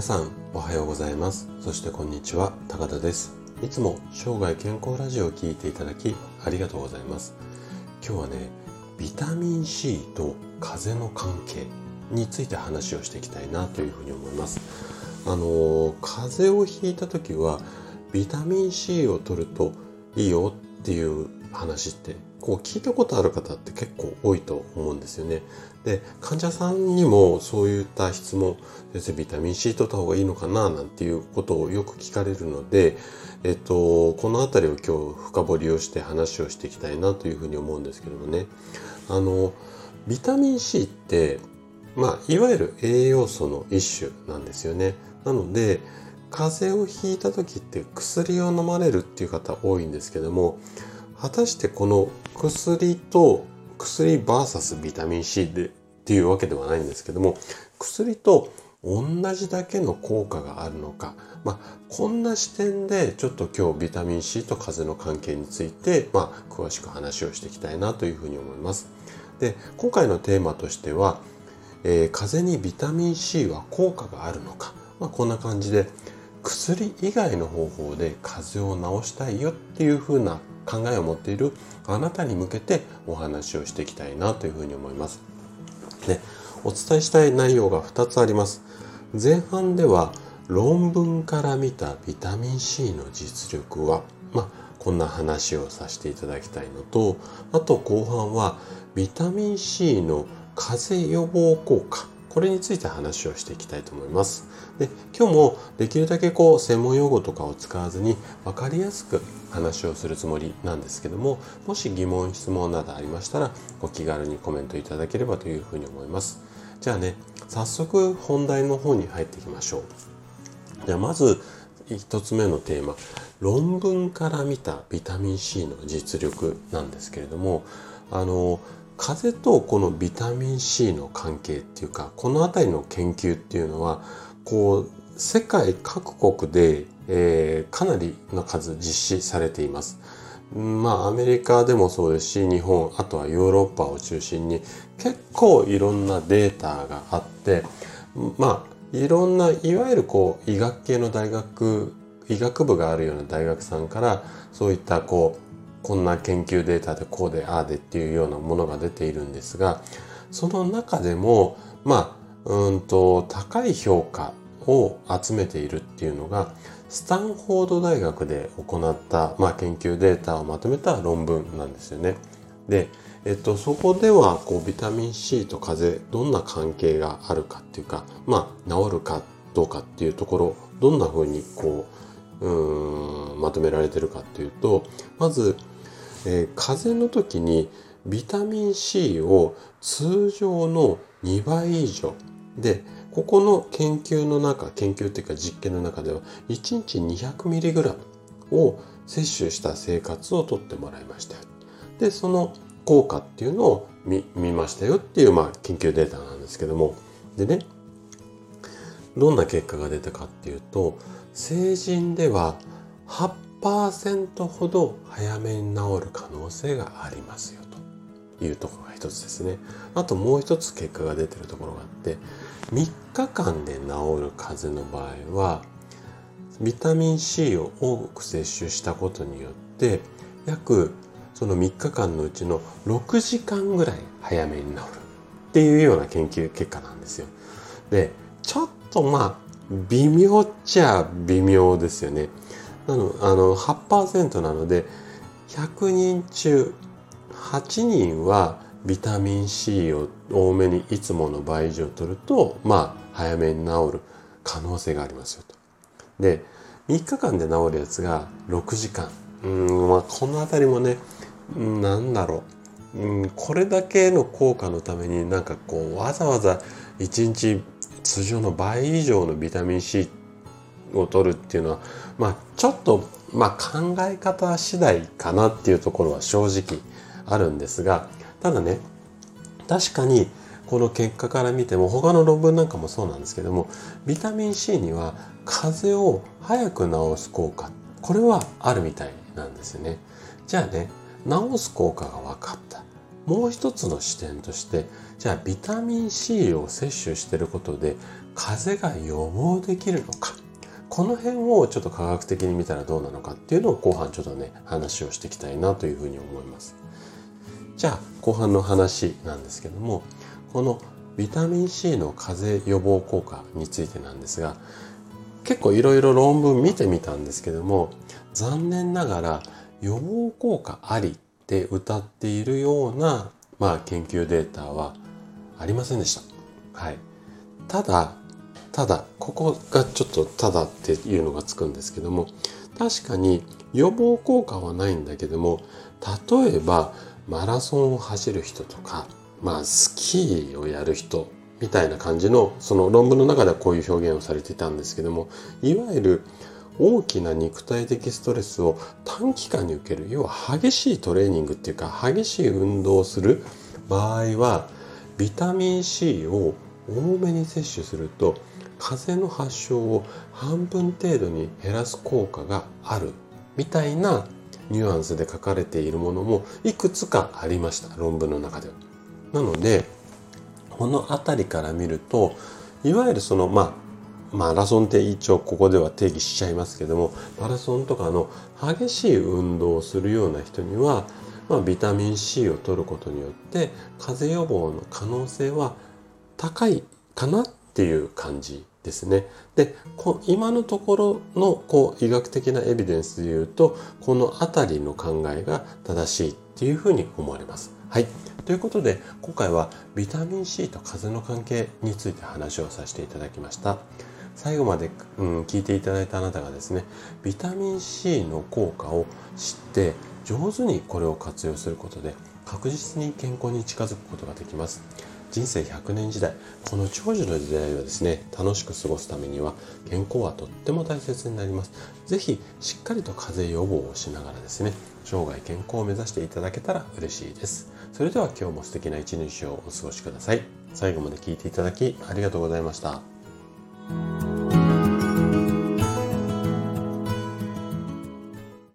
皆さんおはようございます。そしてこんにちは高田です。いつも生涯健康ラジオを聴いていただきありがとうございます。今日はねビタミン C と風の関係について話をしていきたいなというふうに思います。あの風邪をひいた時はビタミン C を取るといいよっていう話ってこう聞いたことある方って結構多いと思うんですよね。で患者さんにもそういった質問先生ビタミン C 取った方がいいのかななんていうことをよく聞かれるので、えっと、この辺りを今日深掘りをして話をしていきたいなというふうに思うんですけどもねあのビタミン C ってまあいわゆる栄養素の一種なんですよね。なので風邪をひいた時って薬を飲まれるっていう方多いんですけども果たしてこの薬と薬 VS ビタミン C でっていうわけではないんですけども薬と同じだけの効果があるのか、まあ、こんな視点でちょっと今日ビタミン C と風邪の関係について、まあ、詳しく話をしていきたいなというふうに思います。で今回のテーマとしては、えー、風邪にビタミン C は効果があるのか、まあ、こんな感じで薬以外の方法で風邪を治したいよっていう風な考えを持っているあなたに向けてお話をしていきたいなというふうに思います。でお伝えしたい内容が2つあります。前半では論文から見たビタミン C の実力は、まあ、こんな話をさせていただきたいのとあと後半はビタミン C の風邪予防効果これについて話をしていきたいと思います。で今日もできるだけこう専門用語とかを使わずに分かりやすく話をするつもりなんですけどももし疑問質問などありましたらお気軽にコメントいただければというふうに思います。じゃあね早速本題の方に入っていきましょう。じゃあまず1つ目のテーマ論文から見たビタミン C の実力なんですけれどもあの風邪とこのビタミン C の関係っていうかこの辺りの研究っていうのはこう世界各国で、えー、かなりの数実施されています。まあアメリカでもそうですし日本あとはヨーロッパを中心に結構いろんなデータがあってまあいろんないわゆるこう医学系の大学医学部があるような大学さんからそういったこうこんな研究データでこうでああでっていうようなものが出ているんですがその中でもまあうんと高い評価を集めているっていうのがスタンフォード大学で行った、まあ、研究データをまとめた論文なんですよね。で、えっと、そこではこうビタミン C と風邪どんな関係があるかっていうかまあ治るかどうかっていうところどんな風にこううんまとめられてるかっていうとまずえー、風邪の時にビタミン C を通常の2倍以上でここの研究の中研究っていうか実験の中では1日 200mg を摂取した生活をとってもらいましたでその効果っていうのを見ましたよっていう、まあ、研究データなんですけども。でねどんな結果が出たかっていうと成人では10%ほど早めに治る可能性がありますよというところが一つですね。あともう一つ結果が出てるところがあって3日間で治る風邪の場合はビタミン C を多く摂取したことによって約その3日間のうちの6時間ぐらい早めに治るっていうような研究結果なんですよ。でちょっとまあ微妙っちゃ微妙ですよね。なのあの8%なので100人中8人はビタミン C を多めにいつもの倍以上取るとまあ早めに治る可能性がありますよと。で3日間で治るやつが6時間うんまあこの辺りもねなんだろううんこれだけの効果のためになんかこうわざわざ1日通常の倍以上のビタミン C を取るっていうのは、まあ、ちょっと、まあ、考え方次第かなっていうところは正直あるんですがただね確かにこの結果から見ても他の論文なんかもそうなんですけどもビタミン C には風邪を早く治す効果これはあるみたいなんですよね。じゃあね治す効果が分かったもう一つの視点としてじゃあビタミン C を摂取していることで風邪が予防できるのか。この辺をちょっと科学的に見たらどうなのかっていうのを後半ちょっとね話をしていきたいなというふうに思います。じゃあ後半の話なんですけどもこのビタミン C の風邪予防効果についてなんですが結構いろいろ論文見てみたんですけども残念ながら予防効果ありって歌っているような、まあ、研究データはありませんでした。はい。ただ、ただ、ここがちょっとただっていうのがつくんですけども、確かに予防効果はないんだけども、例えばマラソンを走る人とか、まあスキーをやる人みたいな感じの、その論文の中ではこういう表現をされていたんですけども、いわゆる大きな肉体的ストレスを短期間に受ける要は激しいトレーニングっていうか激しい運動をする場合はビタミン C を多めに摂取すると風邪の発症を半分程度に減らす効果があるみたいなニュアンスで書かれているものもいくつかありました論文の中では。なのでこの辺りから見るといわゆるそのまあマラソンって一応ここでは定義しちゃいますけどもマラソンとかの激しい運動をするような人には、まあ、ビタミン C を取ることによって風邪予防の可能性は高いかなっていう感じですね。で今のところのこう医学的なエビデンスで言うとこの辺りの考えが正しいっていうふうに思われます。はい。ということで今回はビタミン C と風邪の関係について話をさせていただきました。最後まで、うん、聞いていただいたあなたがですねビタミン C の効果を知って上手にこれを活用することで確実に健康に近づくことができます。人生100年時代この長寿の時代はですね楽しく過ごすためには健康はとっても大切になります。是非しっかりと風邪予防をしながらですね生涯健康を目指していただけたら嬉しいです。それでは今日も素敵な一日をお過ごしください。最後まで聞いていただきありがとうございました。